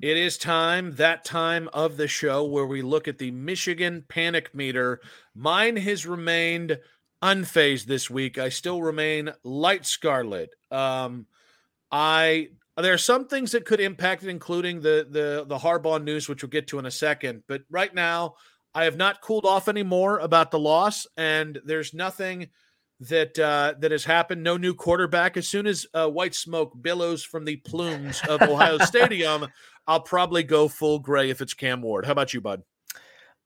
It is time, that time of the show where we look at the Michigan panic meter. Mine has remained unfazed this week. I still remain light scarlet. Um, I there are some things that could impact it, including the the the Harbaugh news, which we'll get to in a second. But right now, I have not cooled off anymore about the loss, and there's nothing that uh, that has happened. No new quarterback. As soon as uh, white smoke billows from the plumes of Ohio Stadium, I'll probably go full gray if it's Cam Ward. How about you, bud?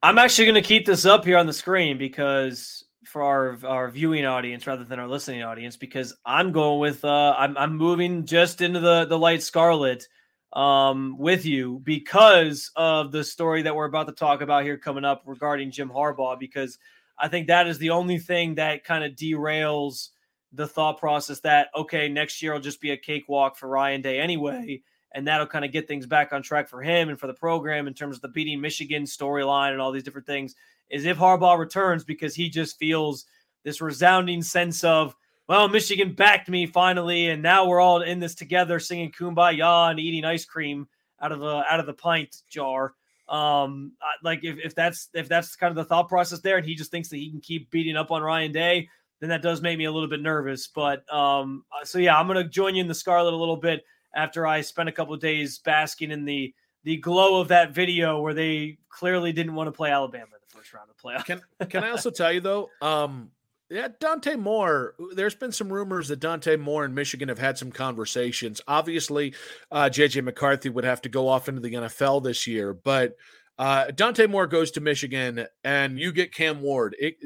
I'm actually going to keep this up here on the screen because for our our viewing audience rather than our listening audience, because I'm going with uh, I'm I'm moving just into the the light scarlet um, with you because of the story that we're about to talk about here coming up regarding Jim Harbaugh because I think that is the only thing that kind of derails the thought process that okay, next year will just be a cakewalk for Ryan Day anyway, and that'll kind of get things back on track for him and for the program in terms of the beating Michigan storyline and all these different things. Is if Harbaugh returns because he just feels this resounding sense of well, Michigan backed me finally, and now we're all in this together, singing "Kumbaya" and eating ice cream out of the out of the pint jar. Um, like if, if that's if that's kind of the thought process there, and he just thinks that he can keep beating up on Ryan Day, then that does make me a little bit nervous. But um, uh, so yeah, I'm gonna join you in the Scarlet a little bit after I spent a couple days basking in the the glow of that video where they clearly didn't want to play Alabama in the first round of playoff. Can Can I also tell you though? Um, yeah, Dante Moore. There's been some rumors that Dante Moore and Michigan have had some conversations. Obviously, uh, JJ McCarthy would have to go off into the NFL this year, but uh, Dante Moore goes to Michigan, and you get Cam Ward. It,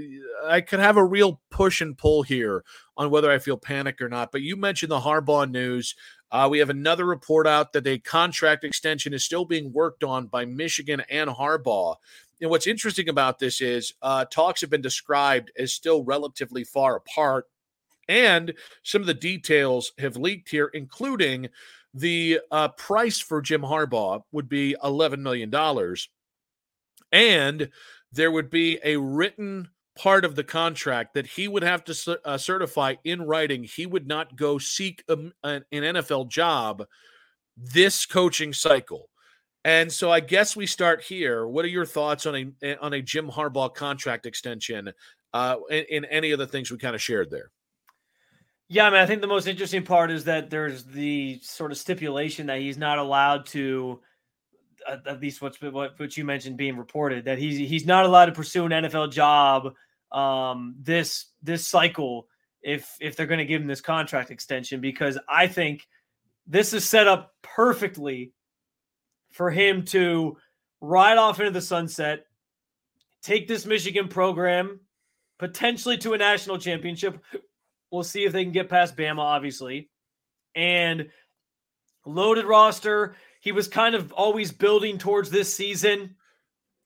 I could have a real push and pull here on whether I feel panic or not. But you mentioned the Harbaugh news. Uh, we have another report out that a contract extension is still being worked on by Michigan and Harbaugh. And what's interesting about this is uh, talks have been described as still relatively far apart. And some of the details have leaked here, including the uh, price for Jim Harbaugh would be $11 million. And there would be a written part of the contract that he would have to uh, certify in writing he would not go seek a, an NFL job this coaching cycle. And so I guess we start here. What are your thoughts on a eh, on a Jim Harbaugh contract extension uh, in, in any of the things we kind of shared there? Yeah, I mean, I think the most interesting part is that there's the sort of stipulation that he's not allowed to, at least what's what, what you mentioned being reported, that he's he's not allowed to pursue an NFL job um, this this cycle if if they're going to give him this contract extension because I think this is set up perfectly for him to ride off into the sunset, take this Michigan program potentially to a national championship. We'll see if they can get past Bama, obviously. And loaded roster. He was kind of always building towards this season.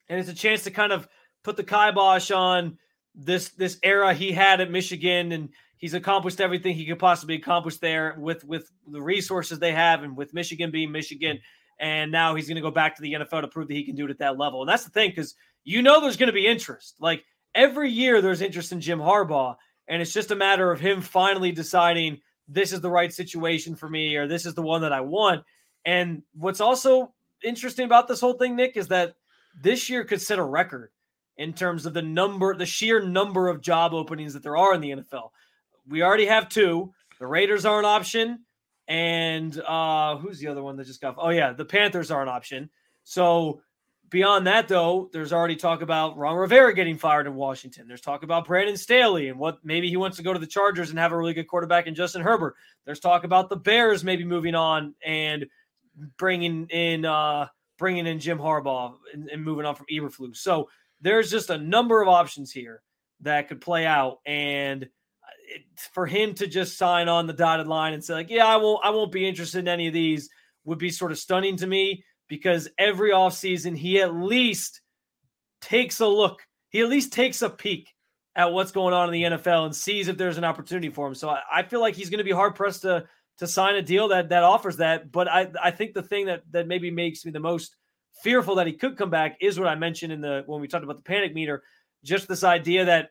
And it's a chance to kind of put the kibosh on this this era he had at Michigan and he's accomplished everything he could possibly accomplish there with with the resources they have and with Michigan being Michigan and now he's going to go back to the NFL to prove that he can do it at that level. And that's the thing because you know there's going to be interest. Like every year, there's interest in Jim Harbaugh, and it's just a matter of him finally deciding this is the right situation for me or this is the one that I want. And what's also interesting about this whole thing, Nick, is that this year could set a record in terms of the number, the sheer number of job openings that there are in the NFL. We already have two. The Raiders are an option. And uh, who's the other one that just got? Oh yeah, the Panthers are an option. So beyond that, though, there's already talk about Ron Rivera getting fired in Washington. There's talk about Brandon Staley and what maybe he wants to go to the Chargers and have a really good quarterback in Justin Herbert. There's talk about the Bears maybe moving on and bringing in uh, bringing in Jim Harbaugh and, and moving on from Eberflus. So there's just a number of options here that could play out and it, for him to just sign on the dotted line and say like, yeah, I won't, I won't be interested in any of these would be sort of stunning to me because every offseason he at least takes a look. He at least takes a peek at what's going on in the NFL and sees if there's an opportunity for him. So I, I feel like he's going to be hard pressed to to sign a deal that that offers that. But I I think the thing that that maybe makes me the most fearful that he could come back is what I mentioned in the when we talked about the panic meter, just this idea that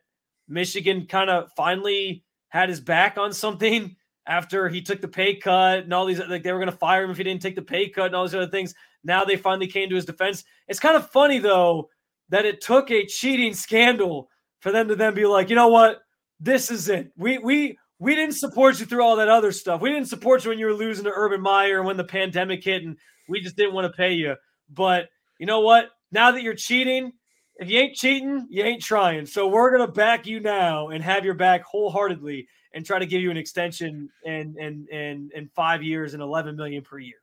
Michigan kind of finally had his back on something after he took the pay cut and all these like they were going to fire him if he didn't take the pay cut and all these other things Now they finally came to his defense. It's kind of funny though that it took a cheating scandal for them to then be like, you know what, this is it. We we we didn't support you through all that other stuff. We didn't support you when you were losing to Urban Meyer and when the pandemic hit, and we just didn't want to pay you. But you know what? Now that you're cheating, if you ain't cheating, you ain't trying. So we're gonna back you now and have your back wholeheartedly and try to give you an extension and and and in five years and 11 million per year.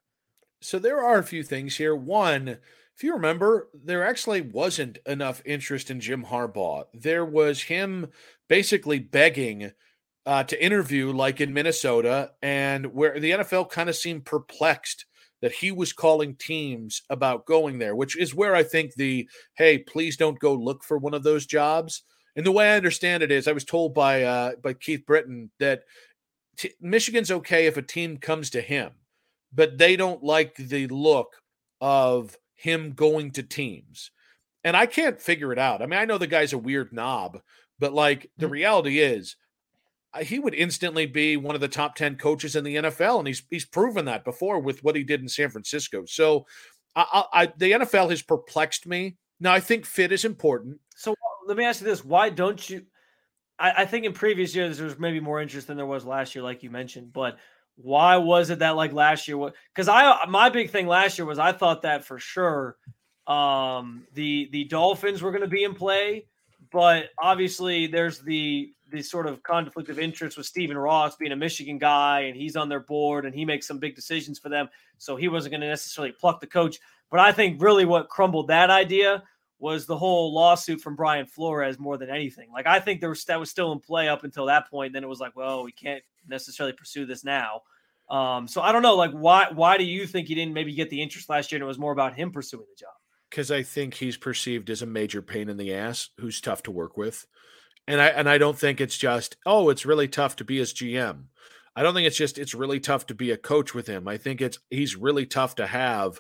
So there are a few things here. One, if you remember, there actually wasn't enough interest in Jim Harbaugh. There was him basically begging uh, to interview, like in Minnesota, and where the NFL kind of seemed perplexed that he was calling teams about going there, which is where I think the hey, please don't go look for one of those jobs. And the way I understand it is, I was told by uh, by Keith Britton that t- Michigan's okay if a team comes to him, but they don't like the look of him going to teams. And I can't figure it out. I mean, I know the guy's a weird knob, but like the mm-hmm. reality is he would instantly be one of the top 10 coaches in the NFL. And he's, he's proven that before with what he did in San Francisco. So I, I, the NFL has perplexed me. Now, I think fit is important. So let me ask you this. Why don't you? I, I think in previous years, there was maybe more interest than there was last year, like you mentioned. But why was it that like last year? Because I, my big thing last year was I thought that for sure um, the the Dolphins were going to be in play, but obviously there's the the sort of conflict of interest with Stephen Ross being a Michigan guy and he's on their board and he makes some big decisions for them. So he wasn't going to necessarily pluck the coach. But I think really what crumbled that idea was the whole lawsuit from Brian Flores more than anything. Like I think there was that was still in play up until that point. Then it was like, well, we can't necessarily pursue this now. Um, so I don't know, like why why do you think he didn't maybe get the interest last year and it was more about him pursuing the job? Because I think he's perceived as a major pain in the ass who's tough to work with. And I and I don't think it's just, oh, it's really tough to be his GM. I don't think it's just it's really tough to be a coach with him. I think it's he's really tough to have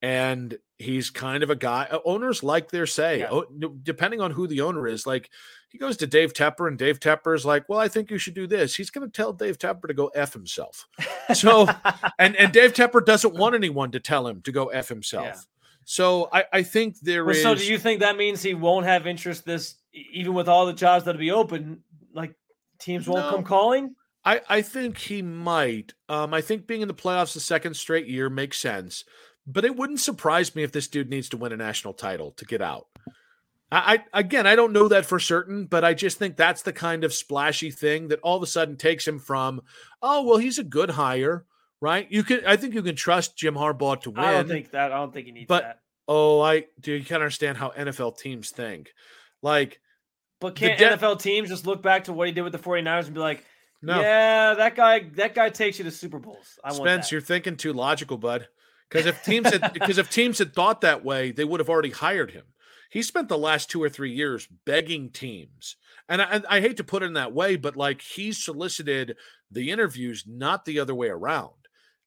and he's kind of a guy uh, owners like their say yeah. depending on who the owner is like he goes to dave tepper and dave tepper is like well i think you should do this he's going to tell dave tepper to go f himself so and and dave tepper doesn't want anyone to tell him to go f himself yeah. So i i think there well, is. so do you think that means he won't have interest this even with all the jobs that'll be open, like teams won't no, come calling? I, I think he might. Um, I think being in the playoffs the second straight year makes sense, but it wouldn't surprise me if this dude needs to win a national title to get out. I, I again, I don't know that for certain, but I just think that's the kind of splashy thing that all of a sudden takes him from, oh well, he's a good hire, right? You can, I think you can trust Jim Harbaugh to win. I don't think that. I don't think he needs but, that. Oh, I do. You can't understand how NFL teams think. Like, but can't de- NFL teams just look back to what he did with the 49ers and be like, no. yeah, that guy, that guy takes you to Super Bowls. I want to Spence, you're thinking too logical, bud. Because if teams had because if teams had thought that way, they would have already hired him. He spent the last two or three years begging teams, and I, I hate to put it in that way, but like he solicited the interviews, not the other way around.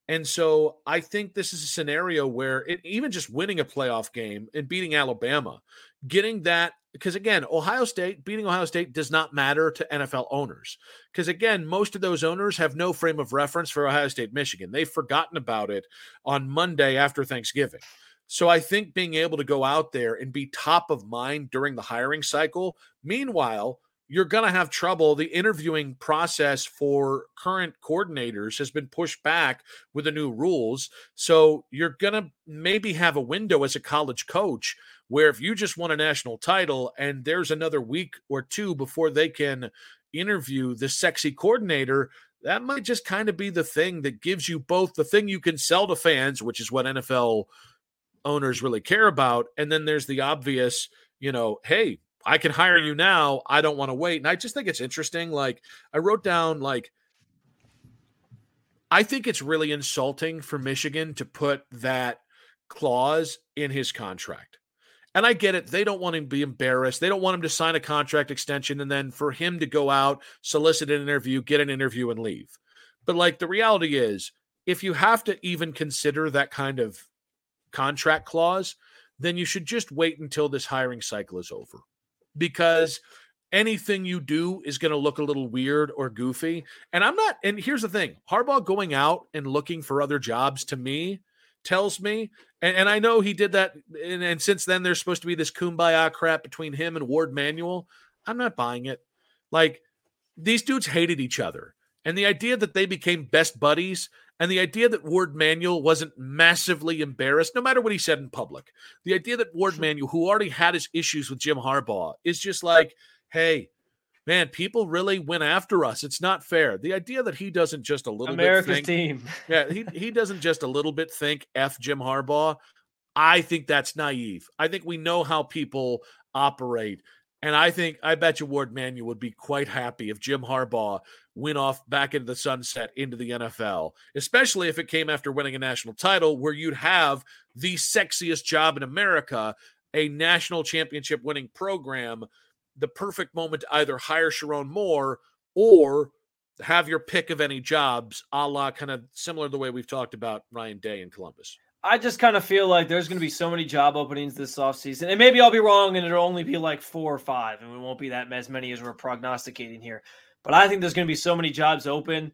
And so I think this is a scenario where it, even just winning a playoff game and beating Alabama, getting that because again, Ohio State beating Ohio State does not matter to NFL owners. Because again, most of those owners have no frame of reference for Ohio State, Michigan. They've forgotten about it on Monday after Thanksgiving. So I think being able to go out there and be top of mind during the hiring cycle, meanwhile, you're going to have trouble. The interviewing process for current coordinators has been pushed back with the new rules. So you're going to maybe have a window as a college coach where if you just won a national title and there's another week or two before they can interview the sexy coordinator, that might just kind of be the thing that gives you both the thing you can sell to fans, which is what NFL owners really care about. And then there's the obvious, you know, hey, I can hire you now. I don't want to wait. And I just think it's interesting. Like I wrote down like I think it's really insulting for Michigan to put that clause in his contract. And I get it. They don't want him to be embarrassed. They don't want him to sign a contract extension and then for him to go out, solicit an interview, get an interview, and leave. But like the reality is, if you have to even consider that kind of contract clause, then you should just wait until this hiring cycle is over because anything you do is going to look a little weird or goofy. And I'm not, and here's the thing Harbaugh going out and looking for other jobs to me tells me, and, and I know he did that, and, and since then there's supposed to be this kumbaya crap between him and Warde Manuel. I'm not buying it. Like these dudes hated each other. And the idea that they became best buddies and the idea that Warde Manuel wasn't massively embarrassed, no matter what he said in public, the idea that Warde Manuel, who already had his issues with Jim Harbaugh, is just like, hey, man, people really went after us. It's not fair. The idea that he doesn't just a little America's bit think, team. yeah, he, he doesn't just a little bit think F Jim Harbaugh. I think that's naive. I think we know how people operate. And I think I bet you Warde Manuel would be quite happy if Jim Harbaugh went off back into the sunset into the NFL, especially if it came after winning a national title where you'd have the sexiest job in America, a national championship winning program, the perfect moment to either hire Sherrone Moore or have your pick of any jobs, a la kind of similar to the way we've talked about Ryan Day in Columbus. I just kind of feel like there's going to be so many job openings this offseason. And maybe I'll be wrong and it'll only be like four or five, and it won't be that as many as we're prognosticating here. But I think there's going to be so many jobs open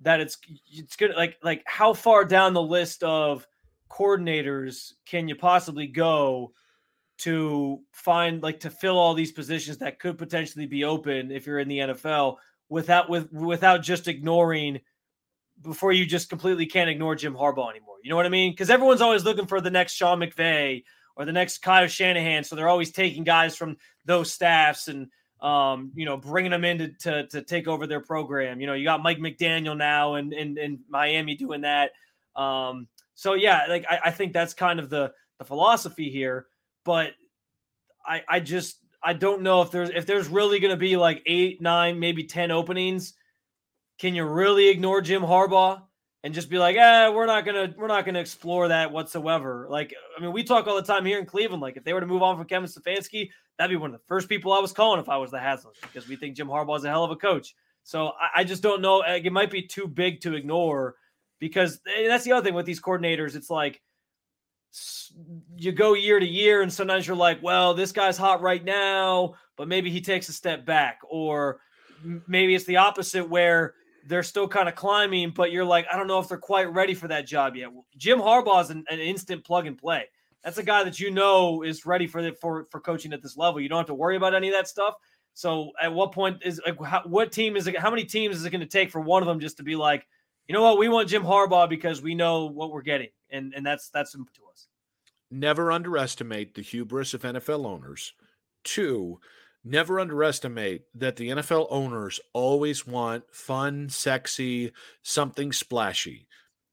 that it's it's good. Like like how far down the list of coordinators can you possibly go to find like to fill all these positions that could potentially be open if you're in the NFL without with without just ignoring before you just completely can't ignore Jim Harbaugh anymore. You know what I mean? Because everyone's always looking for the next Sean McVay or the next Kyle Shanahan, so they're always taking guys from those staffs and um, you know, bringing them in to, to, to take over their program. You know, you got Mike McDaniel now and in, in, in, Miami doing that. Um, so yeah, like I, I think that's kind of the the philosophy here. But I I just I don't know if there's if there's really going to be like eight, nine, maybe ten openings. Can you really ignore Jim Harbaugh and just be like, eh, we're not gonna we're not gonna explore that whatsoever? Like, I mean, we talk all the time here in Cleveland. Like, if they were to move on from Kevin Stefanski, that'd be one of the first people I was calling if I was the Haslams because we think Jim Harbaugh is a hell of a coach. So I, I just don't know. It might be too big to ignore because that's the other thing with these coordinators. It's like you go year to year, and sometimes you're like, well, this guy's hot right now, but maybe he takes a step back, or maybe it's the opposite where they're still kind of climbing, but you're like, I don't know if they're quite ready for that job yet. Jim Harbaugh is an, an instant plug and play. That's a guy that you know is ready for the, for for coaching at this level. You don't have to worry about any of that stuff. So, at what point is like, how, what team is it? How many teams is it going to take for one of them just to be like, you know what, we want Jim Harbaugh because we know what we're getting, and and that's that's to us. Never underestimate the hubris of NFL owners. Two, never underestimate that the NFL owners always want fun, sexy, something splashy.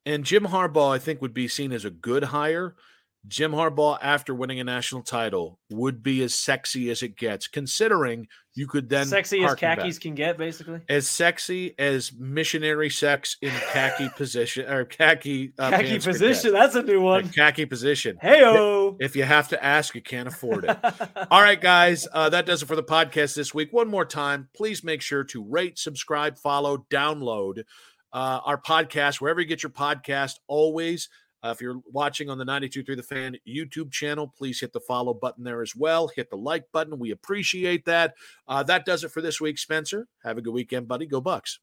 And Jim Harbaugh, I think, would be seen as a good hire Jim Harbaugh, after winning a national title, would be as sexy as it gets, considering you could then sexy as khakis back. can get, basically as sexy as missionary sex in khaki position or khaki uh, khaki position. That's a new one. A khaki position. Heyo! If you have to ask, you can't afford it. All right, guys, uh, that does it for the podcast this week. One more time, please make sure to rate, subscribe, follow, download. Uh, our podcast, wherever you get your podcast, always uh, if you're watching on the 92.3 The Fan YouTube channel, please hit the follow button there as well. Hit the like button. We appreciate that. Uh, that does it for this week, Spencer. Have a good weekend, buddy. Go Bucks.